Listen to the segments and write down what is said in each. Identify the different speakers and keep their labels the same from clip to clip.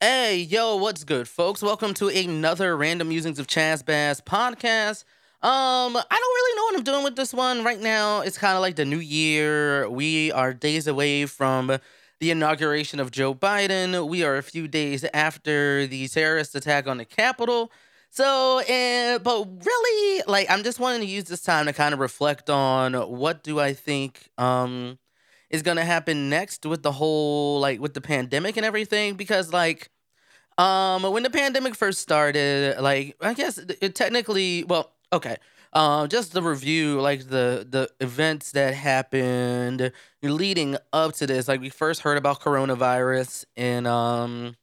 Speaker 1: Hey, yo, what's good, folks? Welcome to another Random Musings of Chaz Bazz podcast. Um, I don't really know what I'm doing with this one right now. It's kind of like the new year. We are days away from the inauguration of Joe Biden. We are a few days after the terrorist attack on the Capitol. So, uh, but really, like, I'm just wanting to use this time to kind of reflect on what do I think, um, is going to happen next with the whole like with the pandemic and everything because like um when the pandemic first started like i guess it technically well okay uh, just the review like the the events that happened leading up to this like we first heard about coronavirus in um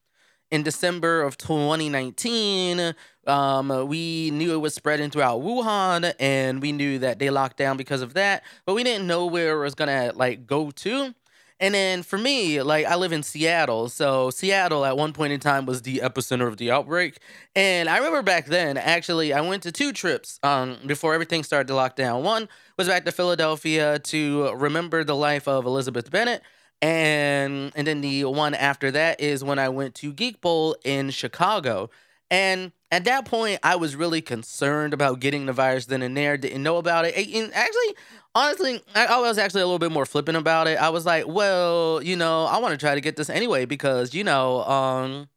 Speaker 1: in December of 2019, um, we knew it was spreading throughout Wuhan, and we knew that they locked down because of that, but we didn't know where it was gonna like go to. And then for me, like I live in Seattle, so Seattle at one point in time was the epicenter of the outbreak. And I remember back then, actually, I went to two trips um, before everything started to lock down. One was back to Philadelphia to remember the life of Elizabeth Bennet, and and then the one after that is when I went to Geek Bowl in Chicago. And at that point, I was really concerned about getting the virus then and there. Didn't know about it. And actually, honestly, I was actually a little bit more flippant about it. I was like, well, you know, I want to try to get this anyway because you know, um,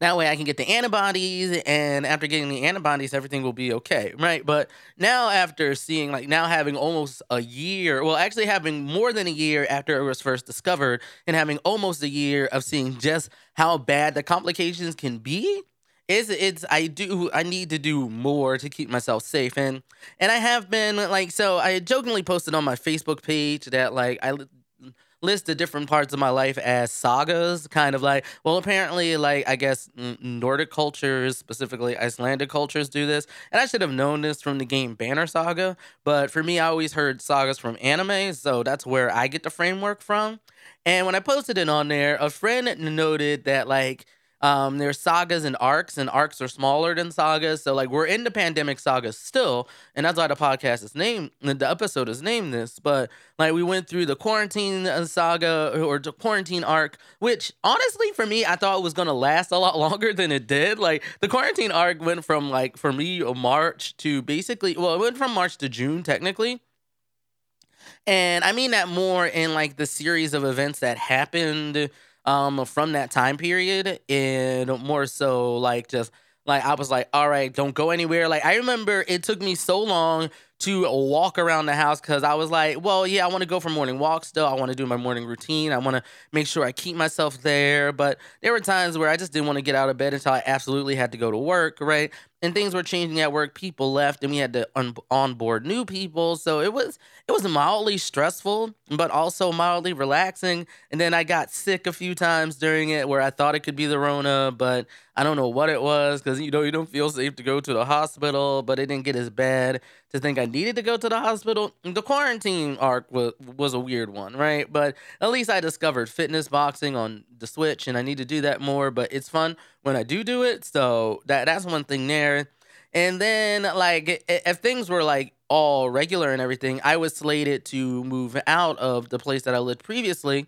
Speaker 1: that way I can get the antibodies, and after getting the antibodies, everything will be okay, right? But now, after seeing, like, now having almost a year, well, actually having more than a year after it was first discovered, and having almost a year of seeing just how bad the complications can be, is it's I do I need to do more to keep myself safe and and I have been like so I jokingly posted on my Facebook page that like I list the different parts of my life as sagas, kind of like, well, apparently, like, I guess Nordic cultures, specifically Icelandic cultures, do this. And I should have known this from the game Banner Saga, but for me, I always heard sagas from anime, so that's where I get the framework from. And when I posted it on there, a friend noted that, like, um, there's sagas and arcs, and arcs are smaller than sagas. So like we're in the pandemic sagas still, and that's why the podcast is named the episode is named this. But like we went through the quarantine uh, saga or the quarantine arc, which honestly for me I thought was gonna last a lot longer than it did. Like the quarantine arc went from like for me March to basically well it went from March to June technically. And I mean that more in like the series of events that happened um from that time period and more so like just like I was like, all right, don't go anywhere. Like I remember it took me so long to walk around the house because I was like, well, yeah, I want to go for morning walks still. I want to do my morning routine. I want to make sure I keep myself there. But there were times where I just didn't want to get out of bed until I absolutely had to go to work, right? And things were changing at work. People left, and we had to un- onboard new people. So it was it was mildly stressful, but also mildly relaxing. And then I got sick a few times during it, where I thought it could be the Rona, but I don't know what it was because you know you don't feel safe to go to the hospital, but it didn't get as bad to think I needed to go to the hospital. The quarantine arc was was a weird one, right? But at least I discovered fitness boxing on the Switch, and I need to do that more. But it's fun when I do do it, so that that's one thing there. And then like if things were like all regular and everything, I was slated to move out of the place that I lived previously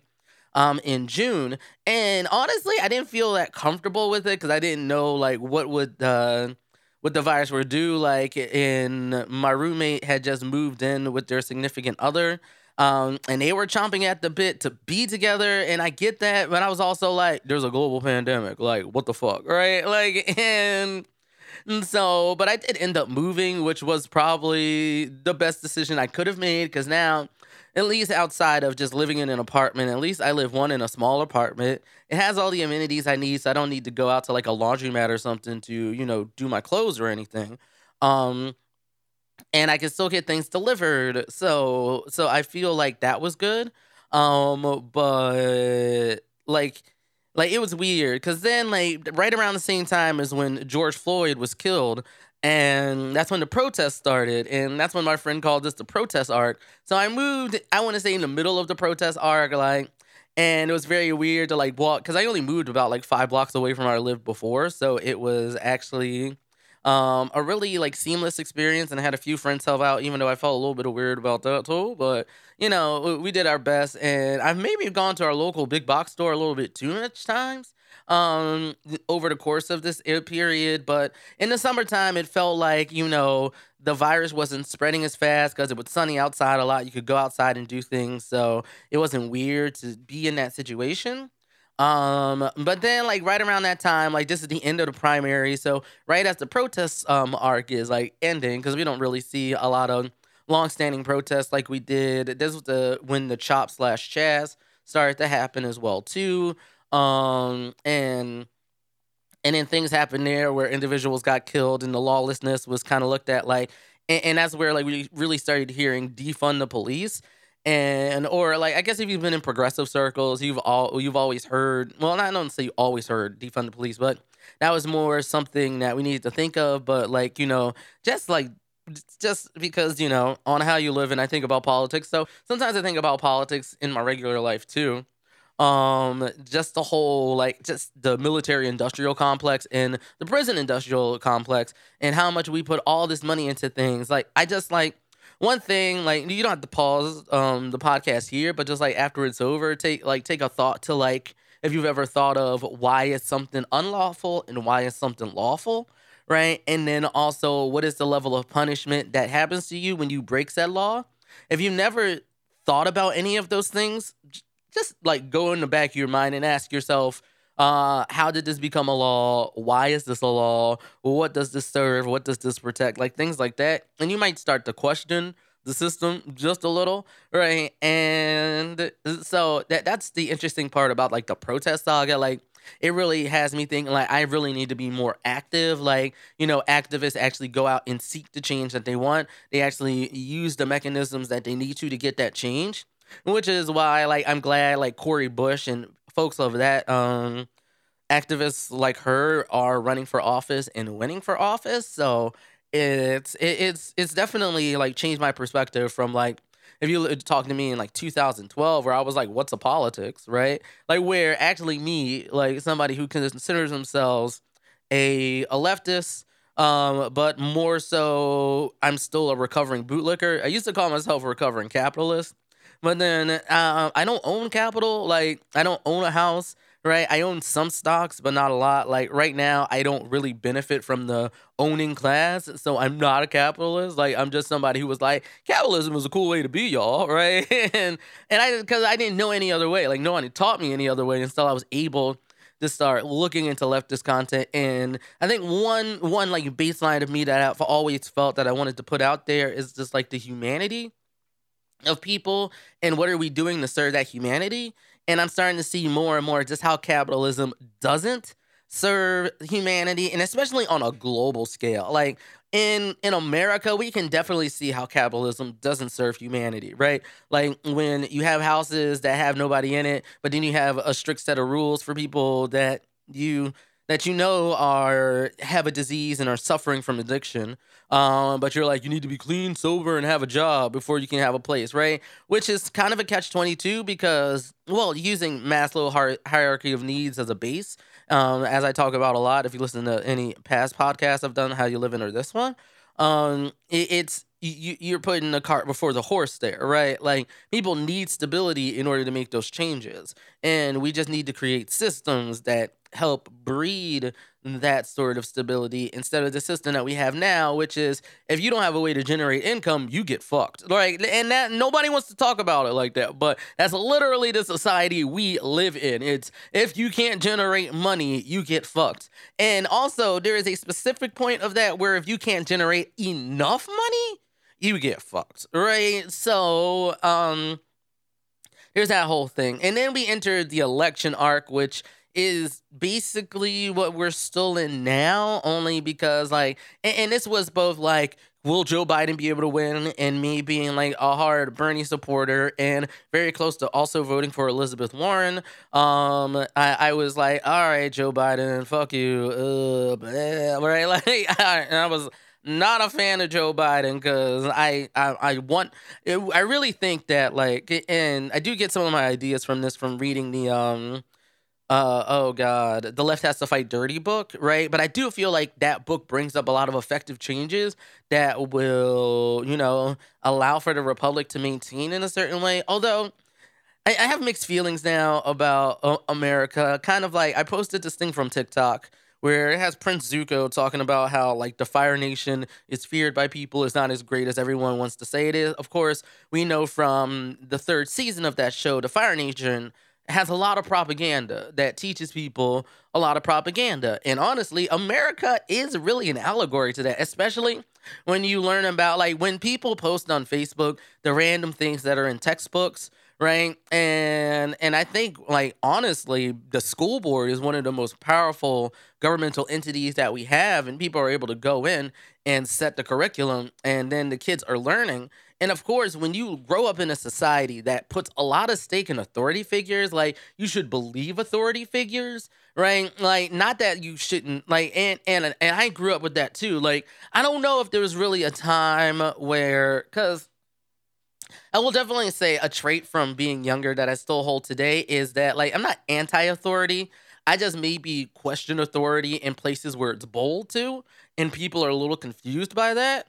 Speaker 1: um in June. And honestly, I didn't feel that comfortable with it because I didn't know like what would what the virus would do. Like, in my roommate had just moved in with their significant other. Um, and they were chomping at the bit to be together, and I get that, but I was also like, "There's a global pandemic, like, what the fuck, right?" Like, and, and so, but I did end up moving, which was probably the best decision I could have made because now at least outside of just living in an apartment, at least I live one in a small apartment. It has all the amenities I need, so I don't need to go out to like a laundromat or something to, you know, do my clothes or anything. Um and I can still get things delivered. So so I feel like that was good. Um but like like it was weird cuz then like right around the same time as when George Floyd was killed, and that's when the protest started and that's when my friend called this the protest arc so i moved i want to say in the middle of the protest arc like and it was very weird to like walk because i only moved about like five blocks away from where i lived before so it was actually Um, a really like seamless experience, and I had a few friends help out, even though I felt a little bit weird about that too. But you know, we did our best, and I've maybe gone to our local big box store a little bit too much times um over the course of this period but in the summertime it felt like you know the virus wasn't spreading as fast because it was sunny outside a lot you could go outside and do things so it wasn't weird to be in that situation um, but then like right around that time, like this is the end of the primary. So right as the protest um arc is like ending, because we don't really see a lot of long-standing protests like we did. This was the when the chop slash chaz started to happen as well too. Um, and and then things happened there where individuals got killed and the lawlessness was kind of looked at like and, and, that's where like we really started hearing defund the police and or like I guess if you've been in progressive circles, you've all you've always heard. Well, not don't say you always heard defund the police, but that was more something that we needed to think of. But like you know, just like just because you know on how you live, and I think about politics. So sometimes I think about politics in my regular life too um just the whole like just the military industrial complex and the prison industrial complex and how much we put all this money into things like i just like one thing like you don't have to pause um the podcast here but just like after it's over take like take a thought to like if you've ever thought of why is something unlawful and why is something lawful right? And then also what is the level of punishment that happens to you when you break that law? If you've never thought about any of those things just like go in the back of your mind and ask yourself, uh, how did this become a law? Why is this a law? What does this serve? What does this protect? Like things like that. And you might start to question the system just a little, right? And so that that's the interesting part about like the protest saga. Like it really has me thinking like I really need to be more active. Like, you know, activists actually go out and seek the change that they want. They actually use the mechanisms that they need to to get that change which is why like I'm glad like Cori Bush and folks of that um activists like her are running for office and winning for office. So it's it, it's it's definitely like changed my perspective from like if you talk to me in like 2012 where I was like what's a politics, right? Like where actually me like somebody who considers themselves a a leftist um, but more so, I'm still a recovering bootlicker. I used to call myself a recovering capitalist but then uh, I don't own capital. Like I don't own a house, right? I own some stocks, but not a lot. Like right now, I don't really benefit from the owning class, so I'm not a capitalist. Like I'm just somebody who was like, capitalism is a cool way to be, y'all, right? and and I because I didn't know any other way. Like no one taught me any other way, until I was able to start looking into leftist content. And I think one one like baseline of me that I've always felt that I wanted to put out there is just like the humanity of people and what are we doing to serve that humanity. And i'm starting to see more and more just how capitalism doesn't serve humanity and especially on a global scale. Like in in america we can definitely see how capitalism doesn't serve humanity right? Like when you have houses that have nobody in it but then you have a strict set of rules for people that you that you know are have a disease and are suffering from addiction um, but you're like you need to be clean sober and have a job before you can have a place right which is kind of a catch 22 because well using maslow hierarchy of needs as a base um, as i talk about a lot if you listen to any past podcasts i've done how you live in or this one um, it, it's you, you're putting the cart before the horse there, right? Like people need stability in order to make those changes. And we just need to create systems that help breed that sort of stability instead of the system that we have now, which is if you don't have a way to generate income, you get fucked. Like, and that nobody wants to talk about it like that, but that's literally the society we live in. It's if you can't generate money, you get fucked. And also, there is a specific point of that where if you can't generate enough money, you get fucked, right? So, um, here's that whole thing. And then we entered the election arc, which is basically what we're still in now, only because, like, and, and this was both like, will Joe Biden be able to win? And me being like a hard Bernie supporter and very close to also voting for Elizabeth Warren. Um, I, I was like, all right, Joe Biden, fuck you. Uh, right? Like, I, I was not a fan of Joe Biden because I, I I want I really think that like and I do get some of my ideas from this from reading the um uh, oh god, the left has to fight dirty book, right? But I do feel like that book brings up a lot of effective changes that will, you know, allow for the republic to maintain in a certain way. Although I, I have mixed feelings now about uh, America. Kind of like I posted this thing from TikTok where it has Prince Zuko talking about how like the Fire Nation is feared by people it's not as great as everyone wants to say it is. Of course, we know from the third season of that show, the Fire Nation has a lot of propaganda that teaches people a lot of propaganda. And honestly, America is really an allegory to that, especially when you learn about like when people post on Facebook the random things that are in textbooks, right? And and I think like honestly, the school board is one of the most powerful governmental entities that we have and people are able to go in and set the curriculum and then the kids are learning and of course, when you grow up in a society that puts a lot of stake in authority figures, like you should believe authority figures, right? Like not that you shouldn't like and and and I grew up with that too. Like I don't know if there was really a time where cuz I will definitely say a trait from being younger that I still hold today is that like I'm not anti-authority. I just maybe question authority in places where it's bold to and people are a little confused by that.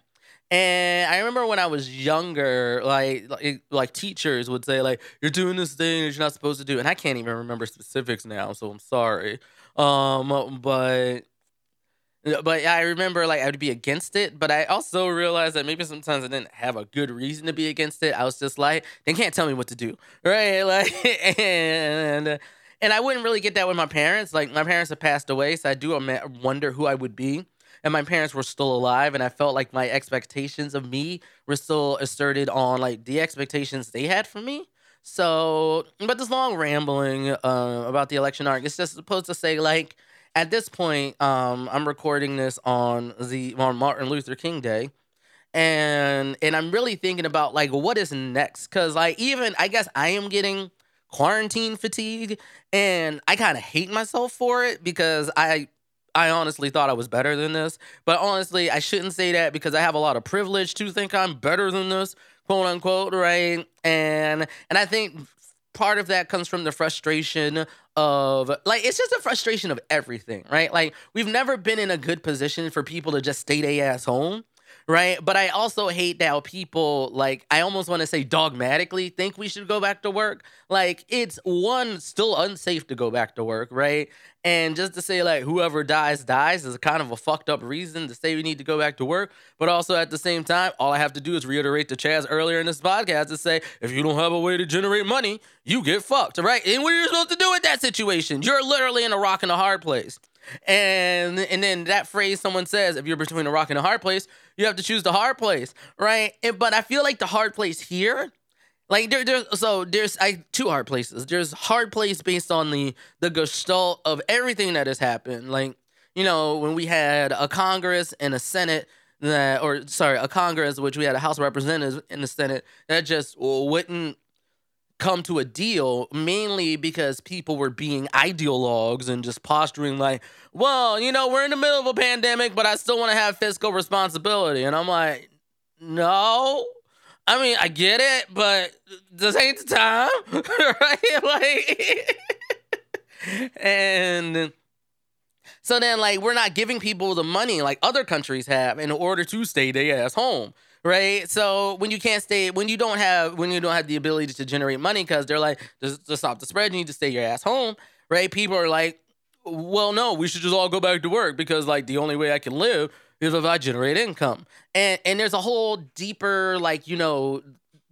Speaker 1: And I remember when I was younger, like, like like teachers would say like you're doing this thing that you're not supposed to do, and I can't even remember specifics now, so I'm sorry. Um, but but I remember like I would be against it, but I also realized that maybe sometimes I didn't have a good reason to be against it. I was just like, they can't tell me what to do, right? Like, and and I wouldn't really get that with my parents. Like my parents have passed away, so I do wonder who I would be and my parents were still alive and I felt like my expectations of me were still asserted on like the expectations they had for me. So, but this long rambling uh, about the election arc, it's just supposed to say like at this point, um, I'm recording this on the on Martin Luther King Day, and and I'm really thinking about like what is next because like even I guess I am getting quarantine fatigue, and I kind of hate myself for it because I I honestly thought I was better than this. But honestly, I shouldn't say that because I have a lot of privilege to think I'm better than this, quote unquote, right? And and I think part of that comes from the frustration of like it's just a frustration of everything, right? Like we've never been in a good position for people to just stay their ass home right? But I also hate how people like I almost want to say dogmatically think we should go back to work. Like it's one still unsafe to go back to work, right? And just to say like whoever dies dies is kind of a fucked up reason to say we need to go back to work. But also at the same time, all I have to do is reiterate to Chaz earlier in this podcast to say if you don't have a way to generate money, you get fucked, right? And what are you supposed to do with that situation? You're literally in a rock and a hard place. And and then that phrase someone says, if you're between a rock and a hard place, you have to choose the hard place, right? And, but I feel like the hard place here, like there, there's so there's I two hard places. There's hard place based on the the gestalt of everything that has happened. Like you know when we had a Congress and a Senate that, or sorry, a Congress which we had a House of Representatives in the Senate that just wouldn't come to a deal mainly because people were being ideologues and just posturing like, well, you know, we're in the middle of a pandemic, but I still want to have fiscal responsibility. And I'm like, no. I mean, I get it, but this ain't the time, right? Like, and so then, like, we're not giving people the money like other countries have in order to stay their ass home right? So when you can't stay, when you don't have, when you don't have the ability to generate money, because they're like, just to stop the spread, you need to stay your ass home, right? People are like, well, no, we should just all go back to work because like the only way I can live is if I generate income, and and there's a whole deeper like you know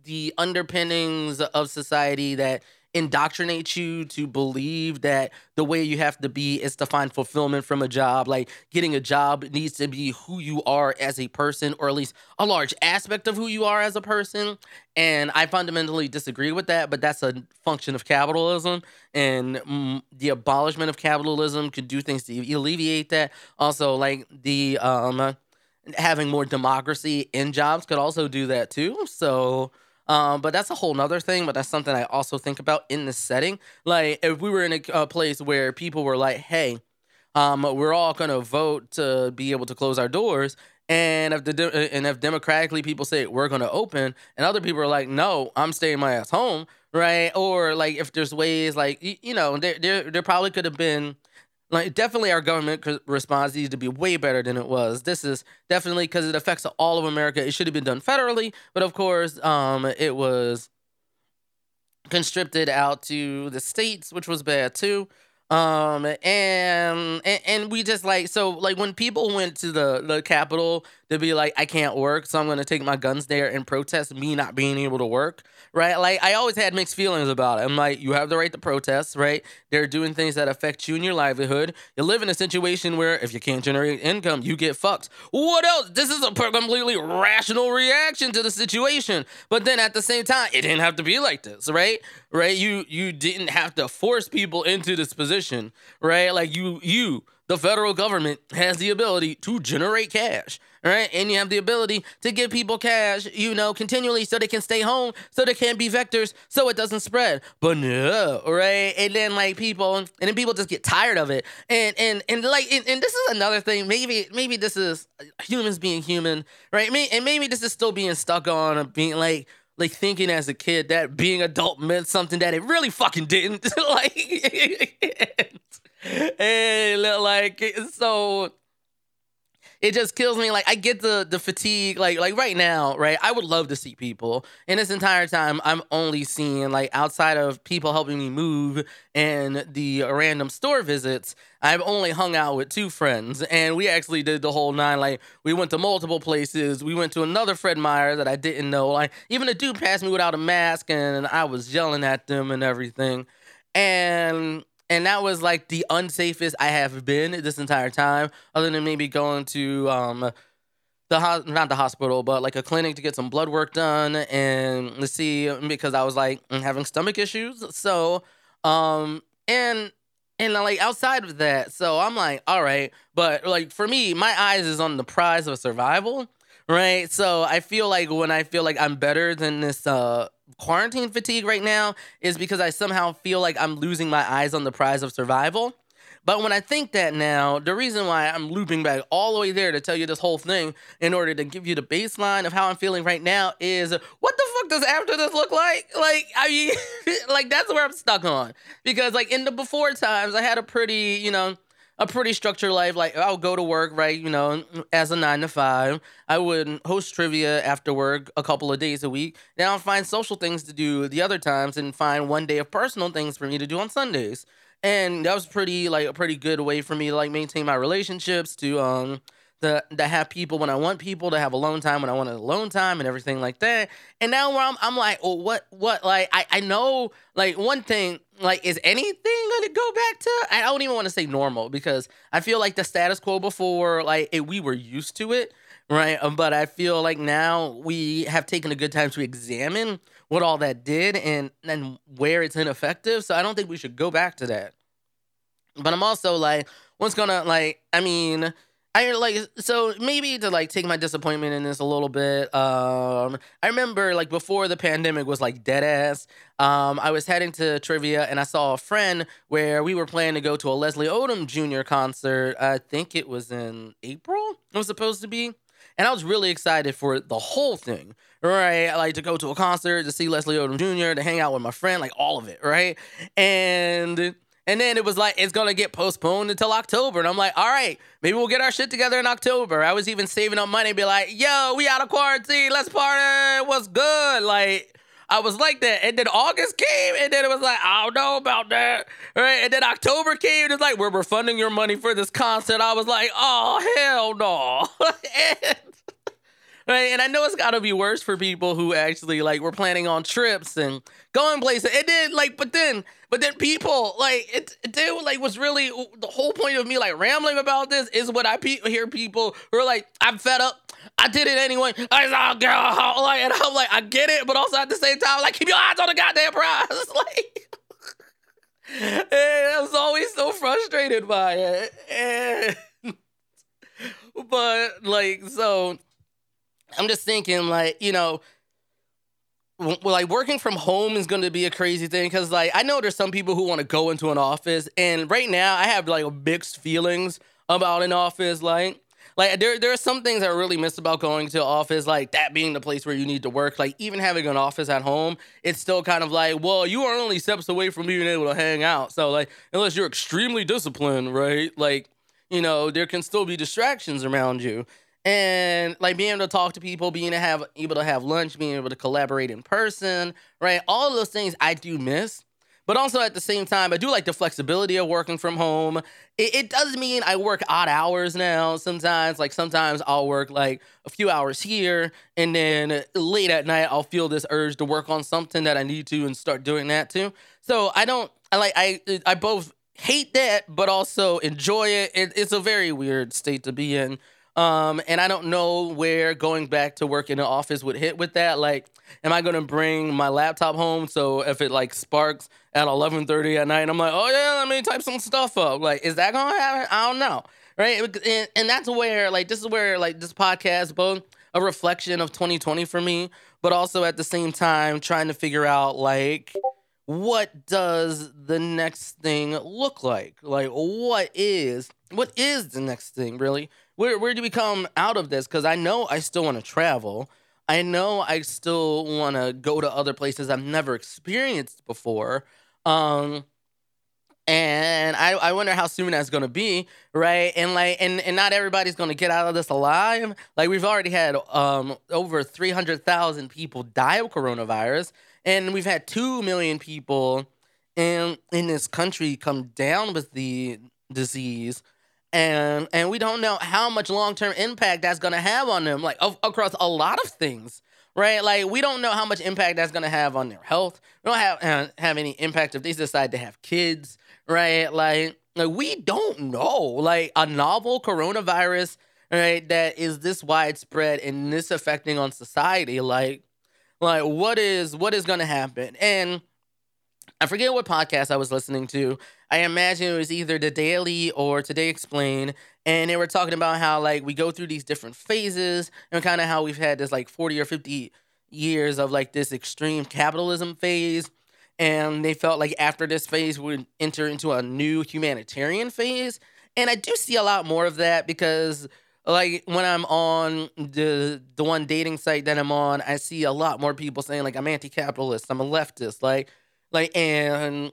Speaker 1: the underpinnings of society that indoctrinate you to believe that the way you have to be is to find fulfillment from a job. Like getting a job needs to be who you are as a person, or at least a large aspect of who you are as a person. And I fundamentally disagree with that, but that's a function of capitalism. And mm, the abolishment of capitalism could do things to alleviate that. Also, like the um, having more democracy in jobs could also do that too. So, um, but that's a whole nother thing. But that's something I also think about in this setting. Like if we were in a, a place where people were like, "Hey, um, we're all gonna vote to be able to close our doors," and if the de- and if democratically people say we're gonna open, and other people are like, "No, I'm staying my ass home," right? Or like if there's ways like you know there there there probably could have been like definitely our government response needs to be way better than it was. This is definitely because it affects all of America. It should have been done federally, but of course, um, it was constricted out to the states, which was bad too. Um, and, and and we just like so like when people went to the the Capitol to be like, I can't work, so I'm gonna take my guns there and protest me not being able to work right? Like I always had mixed feelings about it. I'm like, you have the right to protest, right? They're doing things that affect you and your livelihood. You live in a situation where if you can't generate income, you get fucked. What else? This is a completely rational reaction to the situation. But then at the same time, it didn't have to be like this, right? Right? You you didn't have to force people into this position, right? Like you you the federal government has the ability to generate cash, right? And you have the ability to give people cash, you know, continually so they can stay home, so they can't be vectors, so it doesn't spread. But no, right? And then like people, and then people just get tired of it. And and and like, and, and this is another thing. Maybe maybe this is humans being human, right? And maybe this is still being stuck on being like like thinking as a kid that being adult meant something that it really fucking didn't. like and like so it just kills me. Like I get the the fatigue. Like like right now, right? I would love to see people. And this entire time, I'm only seeing like outside of people helping me move and the random store visits. I've only hung out with two friends, and we actually did the whole nine. Like we went to multiple places. We went to another Fred Meyer that I didn't know. Like even a dude passed me without a mask, and I was yelling at them and everything. And and that was like the unsafest I have been this entire time, other than maybe going to um the ho- not the hospital, but like a clinic to get some blood work done and to see because I was like having stomach issues. So um and and like outside of that, so I'm like, all right, but like for me, my eyes is on the prize of survival, right? So I feel like when I feel like I'm better than this uh quarantine fatigue right now is because I somehow feel like I'm losing my eyes on the prize of survival. But when I think that now, the reason why I'm looping back all the way there to tell you this whole thing in order to give you the baseline of how I'm feeling right now is what the fuck does after this look like? Like, I mean, like that's where I'm stuck on. Because like in the before times, I had a pretty, you know, a pretty structured life. Like I'll go to work, right? You know, as a nine to five. I would host trivia after work a couple of days a week. Then I'll find social things to do the other times and find one day of personal things for me to do on Sundays. And that was pretty like a pretty good way for me to like maintain my relationships to um to, to have people when I want people to have alone time when I want alone time and everything like that. And now where I'm, I'm like, well, what, what, like, I, I know, like, one thing, like, is anything gonna go back to? I don't even want to say normal because I feel like the status quo before, like, it, we were used to it, right? Um, but I feel like now we have taken a good time to examine what all that did and and where it's ineffective. So I don't think we should go back to that. But I'm also like, what's gonna like? I mean I like so maybe to like take my disappointment in this a little bit. Um, I remember like before the pandemic was like dead ass. Um, I was heading to trivia and I saw a friend where we were planning to go to a Leslie Odom Jr. concert. I think it was in April. It was supposed to be, and I was really excited for the whole thing. Right, like to go to a concert to see Leslie Odom Jr. to hang out with my friend, like all of it. Right, and and then it was like, it's going to get postponed until October. And I'm like, all right, maybe we'll get our shit together in October. I was even saving up money, be like, yo, we out of quarantine. Let's party. What's good? Like, I was like that. And then August came, and then it was like, I don't know about that. Right? And then October came, and it's like, we're refunding your money for this concert. I was like, oh, hell no. and? And I know it's got to be worse for people who actually, like, were planning on trips and going places. It did, like, but then but then people like it, it like was really the whole point of me like rambling about this is what I pe- hear people who are like, I'm fed up. I did it anyway. I was like, girl, like, and I'm like, I get it, but also at the same time, like, keep your eyes on the goddamn prize. like, and I was always so frustrated by it. And, but like, so I'm just thinking, like, you know, like working from home is going to be a crazy thing because like i know there's some people who want to go into an office and right now i have like mixed feelings about an office like like there there are some things I really miss about going to office, like that being the place where you need to work. Like even having an office at home, it's still kind of like, well, you are only steps away from being able to hang out. So like unless you're extremely disciplined, right? Like, you know, there can still be distractions around you. And like being able to talk to people, being to have able to have lunch, being able to collaborate in person, right? All those things I do miss. But also at the same time, I do like the flexibility of working from home. It, it, does mean I work odd hours now sometimes. Like sometimes I'll work like a few hours here, and then late at night I'll feel this urge to work on something that I need to and start doing that too. So I don't, I like, I, I both hate that, but also enjoy it. it it's a very weird state to be in. Um, and I don't know where going back to work in the office would hit with that. Like, am I gonna bring my laptop home so if it like sparks at eleven thirty at night, I'm like, oh yeah, let me type some stuff up. Like, is that gonna happen? I don't know, right? And, and that's where like this is where like this podcast both a reflection of 2020 for me, but also at the same time trying to figure out like what does the next thing look like? Like, what is what is the next thing really? Where where do we come out of this? Because I know I still want to travel. I know I still want to go to other places I've never experienced before. Um, and I, I wonder how soon that's gonna be, right? And like, and, and not everybody's gonna get out of this alive. Like we've already had um over three hundred thousand people die of coronavirus, and we've had two million people in in this country come down with the disease and and we don't know how much long-term impact that's going to have on them like of, across a lot of things right? Like we don't know how much impact that's going to have on their health. We don't have uh, have any impact if they decide to have kids right? Like, like we don't know. Like a novel coronavirus right that is this widespread and this affecting on society like like what is what is going to happen? And I forget what podcast I was listening to. I imagine it was either The Daily or Today Explain. And they were talking about how, like, we go through these different phases and kind of how we've had this, like, 40 or 50 years of, like, this extreme capitalism phase. And they felt like after this phase, we would enter into a new humanitarian phase. And I do see a lot more of that because like when I'm on the the one dating site that I'm on, I see a lot more people saying like I'm anti-capitalist, I'm a leftist, like like and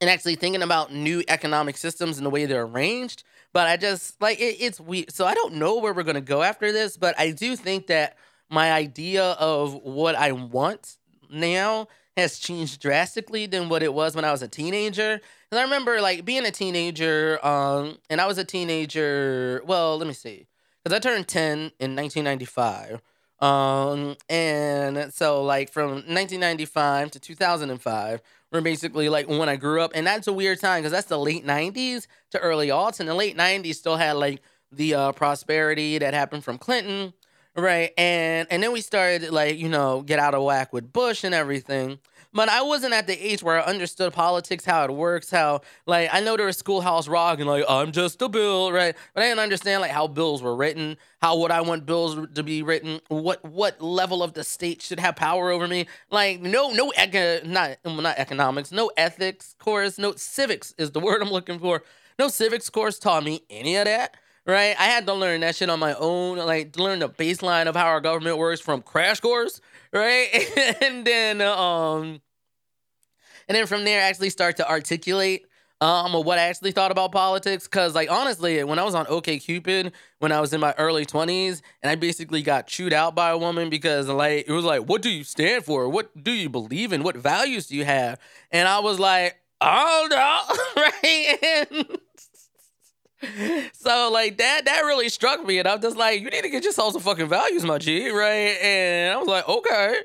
Speaker 1: and actually thinking about new economic systems and the way they're arranged. But I just like it, it's weird. So I don't know where we're gonna go after this, but I do think that my idea of what I want now has changed drastically than what it was when I was a teenager. And I remember like being a teenager, um, and I was a teenager. Well, let me see, because I turned ten in 1995. Um, and so like from 1995 to 2005 were basically like when I grew up, and that's a weird time because that's the late 90s to early aughts, and the late 90s still had like the uh, prosperity that happened from Clinton, right? And and then we started like you know get out of whack with Bush and everything. But I wasn't at the age where I understood politics, how it works, how like I know there was Schoolhouse Rock and like I'm just a bill, right? But I didn't understand like how bills were written, how would I want bills to be written, what what level of the state should have power over me. Like no no eco- not not economics, no ethics course, no civics is the word I'm looking for. No civics course taught me any of that right? I had to learn that shit on my own, like learn the baseline of how our government works from crash course, right? and then um and then from there I actually start to articulate um what I actually thought about politics. Cause like honestly, when I was on OkCupid, when I was in my early twenties, and I basically got chewed out by a woman because like it was like, what do you stand for? What do you believe in? What values do you have? And I was like, oh right? so like that that really struck me and i'm just like you need to get yourself some fucking values my g right? And i was like okay.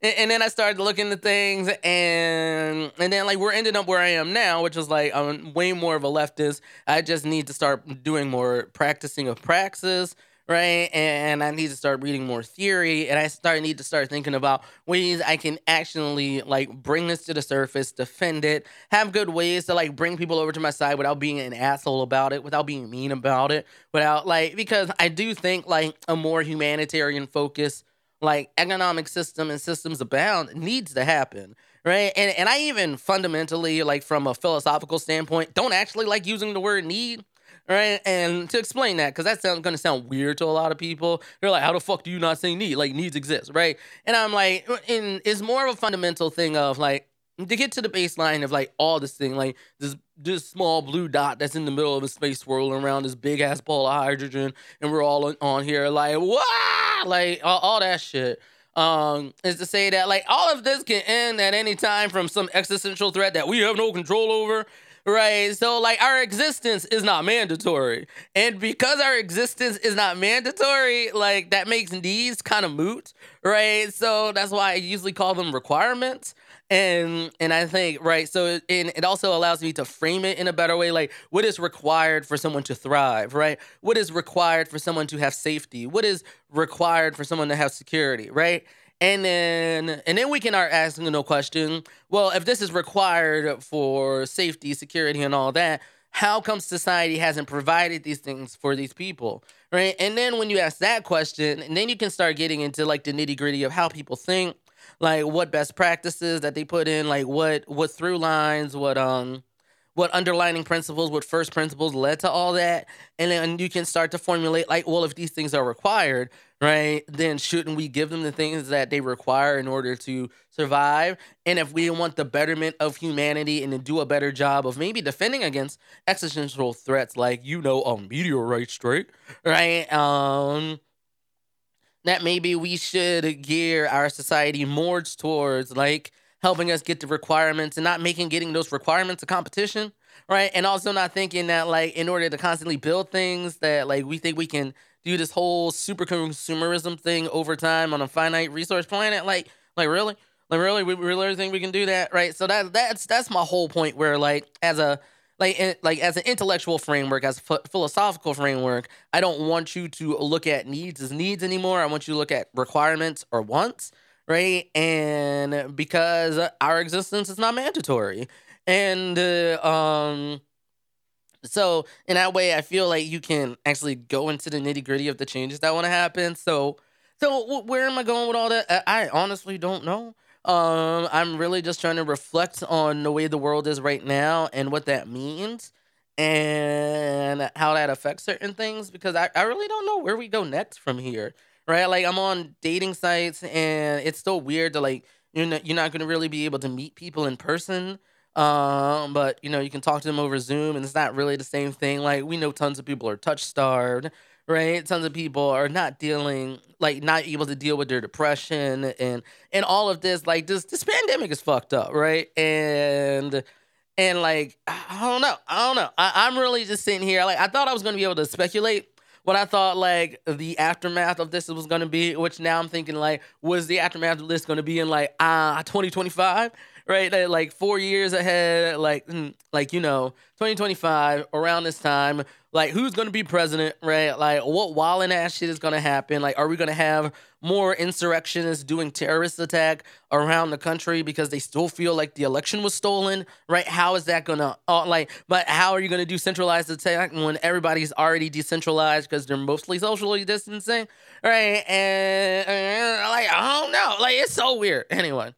Speaker 1: And, and, then i started looking at things and and then like we're ending up where i am now which is like i'm way more of a leftist. I just need to start doing more practicing of praxis right? And I need to start reading more theory, and I start need to start thinking about ways I can actually like bring this to the surface, defend it, have good ways to like bring people over to my side without being an asshole about it, without being mean about it, without like because I do think like a more humanitarian focus like economic system and systems abound needs to happen right and and i even fundamentally like from a philosophical standpoint don't actually like using the word need right? And to explain that, because that's going to sound weird to a lot of people. They're like, "How the fuck do you not say need? Like needs exist, right?" And I'm like, and it's more of a fundamental thing of like to get to the baseline of like all this thing, like this this small blue dot that's in the middle of a space swirling around this big ass ball of hydrogen, and we're all on, here like, wow, like all, all that shit um, is to say that like all of this can end at any time from some existential threat that we have no control over. Right. So like our existence is not mandatory. And because our existence is not mandatory, like that makes these kind of moot. Right. So that's why I usually call them requirements and and I think right, so and it also allows me to frame it in a better way. Like, what is required for someone to thrive? Right? What is required for someone to have safety? What is required for someone to have security? Right? And then and then we can start asking no question. Well, if this is required for safety, security, and all that, how come society hasn't provided these things for these people? Right? And then when you ask that question, and then you can start getting into like the nitty gritty of how people think like what best practices that they put in, like what what through lines, what um what underlining principles, what first principles led to all that. And then you can start to formulate like, well, if these things are required, right, then shouldn't we give them the things that they require in order to survive? And if we want the betterment of humanity and to do a better job of maybe defending against existential threats like, you know, a meteorite strike, right? Um that maybe we should gear our society more towards like helping us get the requirements and not making getting those requirements a competition, right? And also not thinking that like in order to constantly build things that like we think we can do this whole super consumerism thing over time on a finite resource planet, like like really, like really, we really think we can do that, right? So that that's that's my whole point. Where like as a like like as an intellectual framework, as a philosophical framework, I don't want you to look at needs as needs anymore. I want you to look at requirements or wants, right? And because our existence is not mandatory, and uh, um. So in that way, I feel like you can actually go into the nitty gritty of the changes that want to happen. So, so where am I going with all that? I honestly don't know. Um, I'm really just trying to reflect on the way the world is right now and what that means and how that affects certain things because I, I really don't know where we go next from here. Right? Like I'm on dating sites and it's still weird to like you're not, you're not to really be able to meet people in person. Um, but you know, you can talk to them over Zoom and it's not really the same thing. Like we know tons of people are touch starved right? Tons of people are not dealing, like, not able to deal with their depression and and all of this. Like, this this pandemic is fucked up, right? And and like, I don't know, I don't know. I, I'm really just sitting here. Like, I thought I was gonna be able to speculate what I thought like the aftermath of this was gonna be, which now I'm thinking like, was the aftermath of this gonna be in like ah uh, 2025? Right? Like four years ahead, like mm, like you know, 2025 around this time. Like who's gonna be president, right? Like what wild and ass shit is gonna happen? Like are we gonna have more insurrectionists doing terrorist attack around the country because they still feel like the election was stolen, right? How is that gonna uh, like? But how are you gonna do centralized attack when everybody's already decentralized because they're mostly socially distancing, right? And, and like I don't know, like it's so weird. Anyway.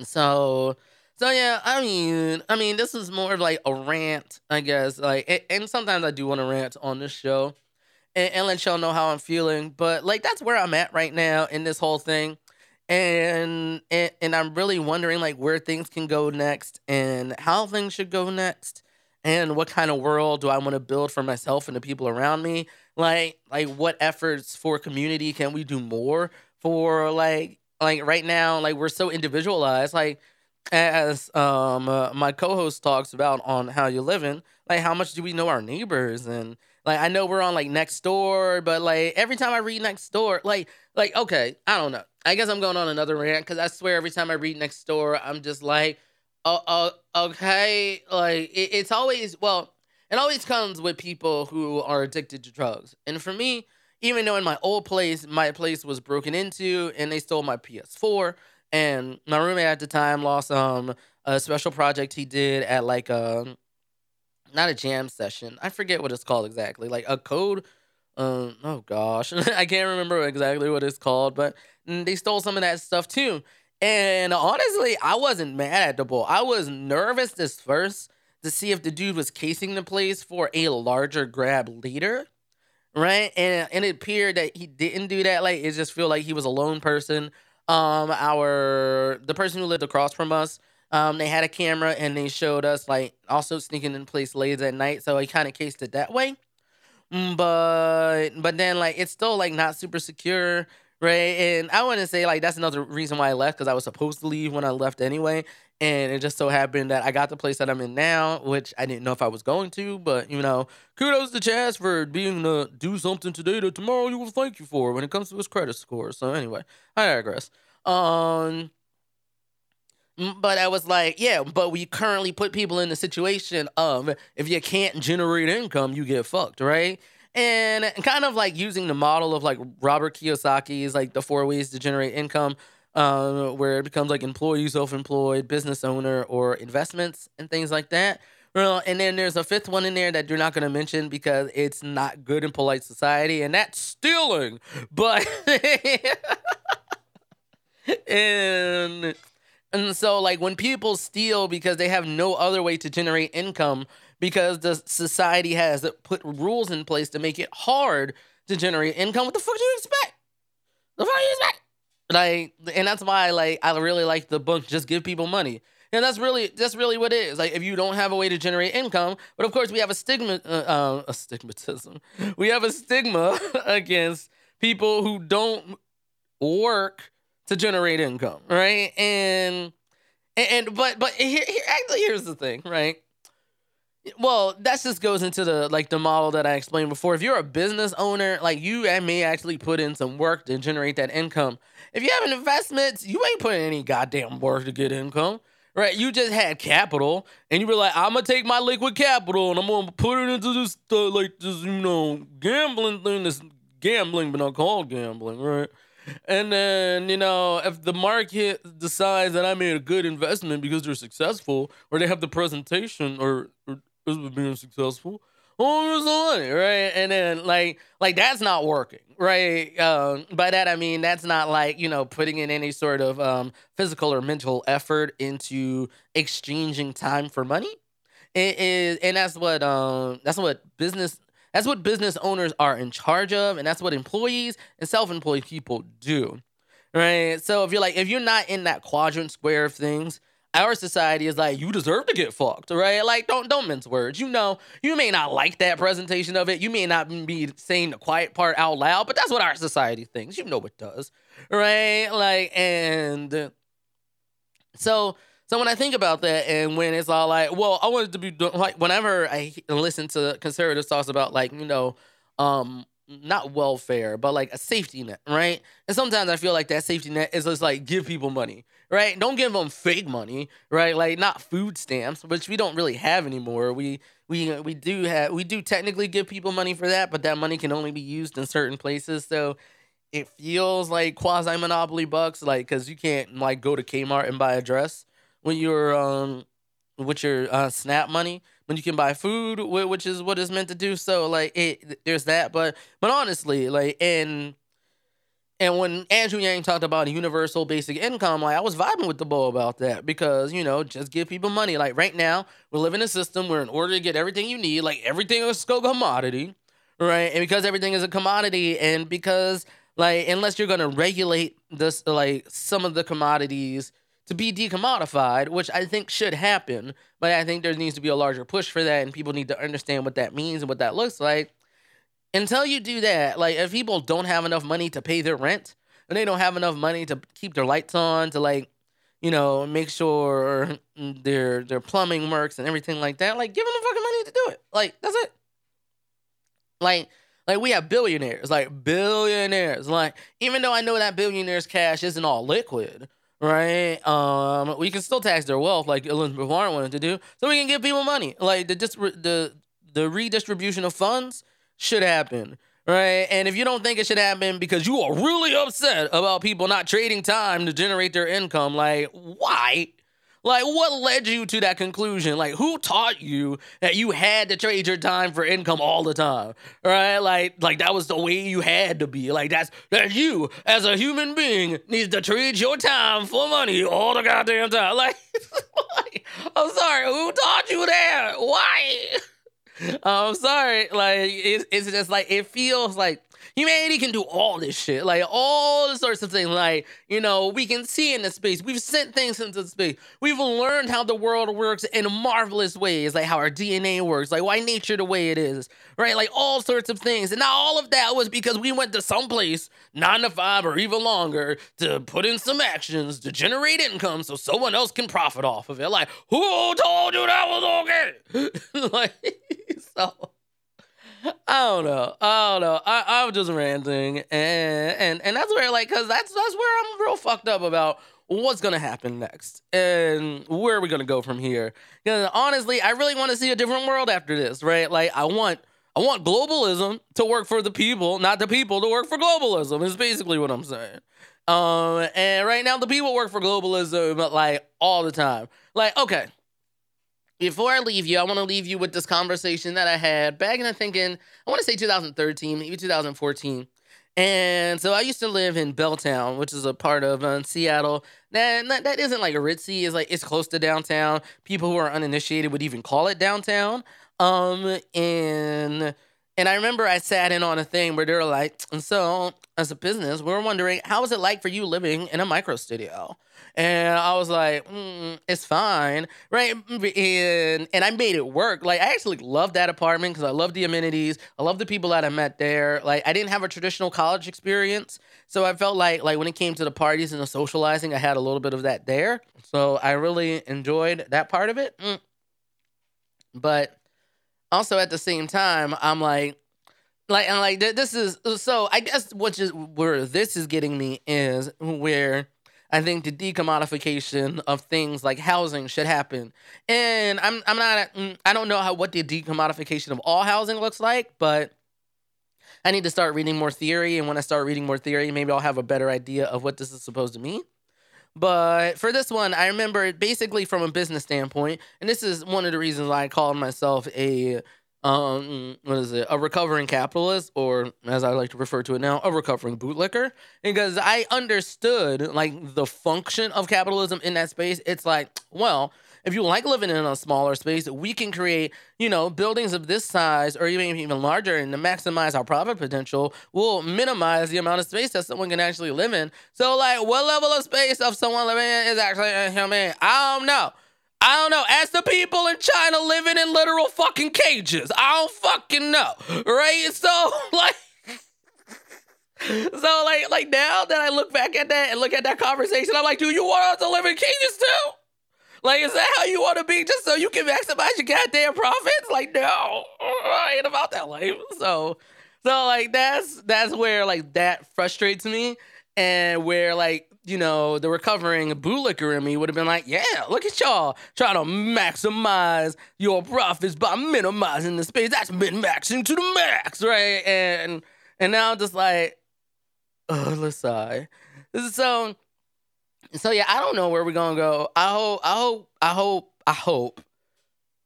Speaker 1: So, so yeah, I mean, I mean, this is more of like a rant, I guess. Like, and sometimes I do want to rant on this show, and, and let y'all know how I'm feeling. But like, that's where I'm at right now in this whole thing, and and, and I'm really wondering like where things can go next, and how things should go next, and what kind of world do I want to build for myself and the people around me. Like, like what efforts for community can we do more for like like right now, like we're so individualized. Like as um uh, my co-host talks about on how you living, like how much do we know our neighbors and like I know we're on like Nextdoor, but like every time I read Nextdoor, like like okay, I don't know. I guess I'm going on another rant because I swear every time I read Nextdoor, I'm just like, oh, okay, like it, it's always well, it always comes with people who are addicted to drugs, and for me, even though in my old place, my place was broken into and they stole my PS4. And my roommate at the time lost um a special project he did at like a um, not a jam session. I forget what it's called exactly. Like a code. Um, oh gosh, I can't remember exactly what it's called, but they stole some of that stuff too. And honestly, I wasn't mad at the bull. I was nervous this first to see if the dude was casing the place for a larger grab later. Right. And, and it appeared that he didn't do that. Like, it just feel like he was a lone person. Um, our, the person who lived across from us, um, they had a camera and they showed us like also sneaking in place late at night. So he kind of cased it that way. Mm, but, but then like, it's still like not super secure right? And I want to say like that's another reason why I left because I was supposed to leave when I left anyway, and it just so happened that I got the place that I'm in now, which I didn't know if I was going to, but you know, kudos to Chaz for being to do something today that tomorrow you will thank you for when it comes to his credit score. So anyway, I digress. Um. But I was like, yeah, but we currently put people in the situation of if you can't generate income, you get fucked, right? and kind of like using the model of like Robert Kiyosaki's like the four ways to generate income, um, where it becomes like employee, self-employed, business owner, or investments and things like that. Well, and then there's a fifth one in there that you're not going to mention because it's not good in polite society, and that's stealing. But and and so like when people steal because they have no other way to generate income, because the society has put rules in place to make it hard to generate income. What the fuck do you expect? The fuck do you expect? Like, and that's why like I really like the book. Just give people money. And that's really that's really what it is. Like if you don't have a way to generate income, but of course we have a stigma, uh, uh, a stigmatism. We have a stigma against people who don't work to generate income, right? And and, and but but here, here actually here's the thing, right? Well, that just goes into the like the model that I explained before. If you're a business owner, like you and me actually put in some work to generate that income. If you have an investment, you ain't putting any goddamn work to get income. Right, you just had capital, and you were like, "I'm gonna take my liquid capital and I'm gonna put it into this, uh, like this, you know, gambling thing. This gambling, but not called gambling, right?" And then, you know, if the market decides that I made a good investment because they're successful or they have the presentation or, or this was being successful. Oh, the money, right? And then like like that's not working, right? Um, by that I mean that's not like you know putting in any sort of um, physical or mental effort into exchanging time for money. It is, and that's what um that's what business that's what business owners are in charge of, and that's what employees and self-employed people do, right? So if you're like if you're not in that quadrant square of things, our society is like you deserve to get fucked, right? Like don't don't mince words. You know, you may not like that presentation of it. You may not be saying the quiet part out loud, but that's what our society thinks. You know it does, right? Like and so so when I think about that, and when it's all like, well, I wanted to be like, whenever I listen to conservatives talks about like, you know, um, not welfare, but like a safety net, right? And sometimes I feel like that safety net is just like give people money, right? Don't give them fake money, right? Like not food stamps, which we don't really have anymore. We we we do have we do technically give people money for that, but that money can only be used in certain places. So it feels like quasi monopoly bucks, like because you can't like go to Kmart and buy a dress when you're um with your uh, SNAP money when you can buy food, which is what it's meant to do. So like it, there's that. But but honestly, like and and when Andrew Yang talked about universal basic income, like I was vibing with the bull about that because you know just give people money. Like right now, we live in a system where in order to get everything you need, like everything is a commodity, right? And because everything is a commodity, and because like unless you're gonna regulate this, like some of the commodities to be decommodified, which I think should happen. But I think there needs to be a larger push for that, and people need to understand what that means and what that looks like. Until you do that, like if people don't have enough money to pay their rent, and they don't have enough money to keep their lights on, to like, you know, make sure their their plumbing works and everything like that, like give them the fucking money to do it. Like that's it. Like like we have billionaires, like billionaires. Like even though I know that billionaires' cash isn't all liquid, right? Um, we can still tax their wealth like Elizabeth Warren wanted to do, so we can give people money. Like the dis- the the redistribution of funds should happen, right? And if you don't think it should happen because you are really upset about people not trading time to generate their income, like why? Like, what led you to that conclusion? Like, who taught you that you had to trade your time for income all the time? Right? Like, like that was the way you had to be. Like, that's that you as a human being needs to trade your time for money all the goddamn time. Like, I'm sorry, who taught you that? Why? I'm um, sorry. Like, it's it's just like it feels like Humanity can do all this shit, like all sorts of things. Like, you know, we can see into space. We've sent things into space. We've learned how the world works in marvelous ways, like how our DNA works, like why nature the way it is, right? Like all sorts of things. And now all of that was because we went to some place, nine to five or even longer, to put in some actions to generate income so someone else can profit off of it. Like, who told you that was okay? like, so. I don't know. I don't know. I, I'm just ranting, and and and that's where like, cause that's that's where I'm real fucked up about what's gonna happen next and where are we gonna go from here. Because honestly, I really want to see a different world after this, right? Like, I want. I want globalism to work for the people, not the people to work for globalism. Is basically what I'm saying. Um, and right now the people work for globalism, but like all the time. Like, okay, before I leave you, I want to leave you with this conversation that I had back in, I thinking, I want to say 2013, maybe 2014. And so I used to live in Belltown, which is a part of uh, Seattle. That, that, that isn't like a ritzy. It's like it's close to downtown. People who are uninitiated would even call it downtown. Um, and and I remember I sat in on a thing where they were like, and so as a business, we are wondering how is it like for you living in a micro studio? And I was like, mm, it's fine, right? And and I made it work. Like I actually loved that apartment because I love the amenities. I love the people that I met there. Like I didn't have a traditional college experience, so I felt like like when it came to the parties and the socializing, I had a little bit of that there. So I really enjoyed that part of it. Mm. But also at the same time, I'm like, like, and like this is so. I guess what is where this is getting me is where I think the decommodification of things like housing should happen. And I'm I'm not mm, I don't know how what the decommodification of all housing looks like, but I need to start reading more theory. And when I start reading more theory, maybe I'll have a better idea of what this is supposed to mean. But for this one, I remember basically from a business standpoint, and this is one of the reasons why I called myself a um what is it? A recovering capitalist or as i like to refer to it now a recovering bootlicker. Because i understood like the function of capitalism in that space. It's like well if you like living in a smaller space, we can create, you know, buildings of this size or even even larger and to maximize our profit potential, we'll minimize the amount of space that someone can actually live in. So like what level of space of someone living in is actually a? I don't know. I don't know. Ask the people in China living in literal fucking cages. I don't fucking know. Right? So like So like like now that I look back at that and look at that conversation, I'm like, do you want us to live in cages too? Like, is that how you want to be just so you can maximize your goddamn profits? Like, no, I ain't about that life. So, so like that's that's where like that frustrates me, and where like you know the recovering bootlicker in me would have been like, yeah, look at y'all trying to maximize your profits by minimizing the space. That's min maxing to the max, right? And and now I'm just like, oh, let's sigh. This is so so yeah, I don't know where we're gonna go. I hope, I hope, I hope, I hope.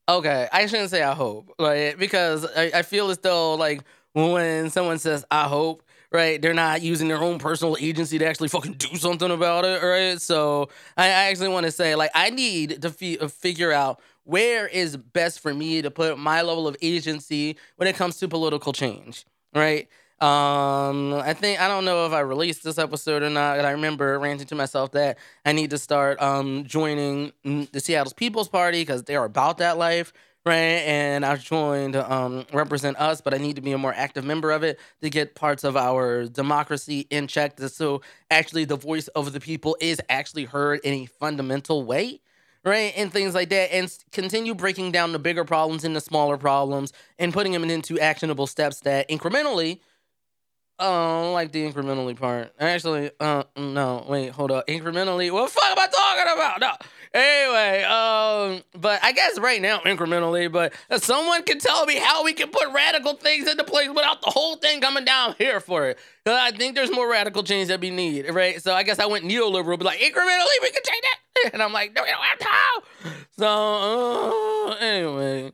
Speaker 1: Okay, I shouldn't say I hope, like because I, I feel as though like when someone says I hope, right, they're not using their own personal agency to actually fucking do something about it, right? So I, I actually want to say like I need to fi- uh, figure out where is best for me to put my level of agency when it comes to political change, right? Um, I think I don't know if I released this episode or not. I remember ranting to myself that I need to start um joining the Seattle's People's Party because they are about that life, right? And I've joined um RepresentUs, but I need to be a more active member of it to get parts of our democracy in check. So actually, the voice of the people is actually heard in a fundamental way right? And things like that, and continue breaking down the bigger problems into smaller problems and putting them into actionable steps that incrementally Oh, like the incrementally part. Actually, uh, no, wait, hold up. Incrementally, what the fuck am I talking about? No, anyway, um, but I guess right now incrementally, but if someone can tell me how we can put radical things into place without the whole thing coming down here for it. Cause I think there's more radical change that we need, right? So I guess I went neoliberal, but like incrementally we can change that. And I'm like, no, we don't have time. So uh, anyway.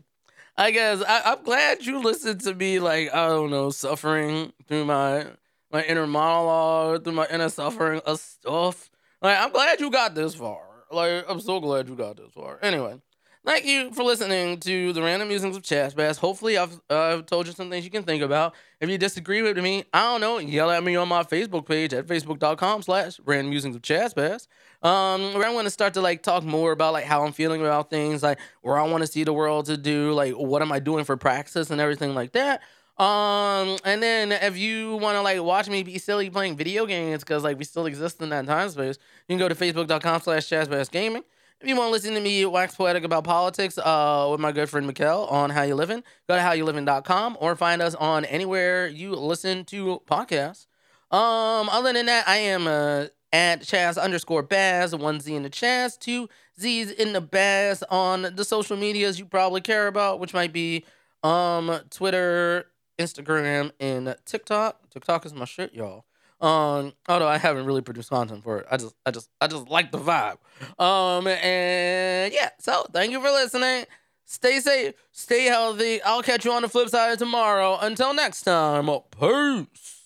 Speaker 1: I guess I, am glad you listened to me like I don't know suffering through my my inner monologue through my inner suffering of stuff. Like I'm glad you got this far. Like I'm so glad you got this far. Anyway, thank you for listening to the random musings of Chaz Bazz. Hopefully I've uh, I've told you some things you can think about. If you disagree with me, I don't know, yell at me on my Facebook page at facebook.com slash random musings of Chaz Bazz um where I want to start to like talk more about like how I'm feeling about things, like where I want to see the world to do, like what am I doing for praxis and everything like that. Um, and then if you want to like watch me be silly playing video games, because like we still exist in that time space, you can go to facebook.com slash gaming. If you want to listen to me wax poetic about politics uh, with my good friend Mikkel on How You Living, go to howyouliving.com or find us on anywhere you listen to podcasts. Um, other than that, I am uh, at Chaz underscore Bazz, one Z in the Chaz, two Z's in the Bazz on the social medias you probably care about, which might be um Twitter, Instagram, and TikTok. TikTok is my shit, y'all. Um, although I haven't really produced content for it. I just I just I just like the vibe. Um and yeah, so thank you for listening. Stay safe, stay healthy. I'll catch you on the flip side tomorrow. Until next time, peace.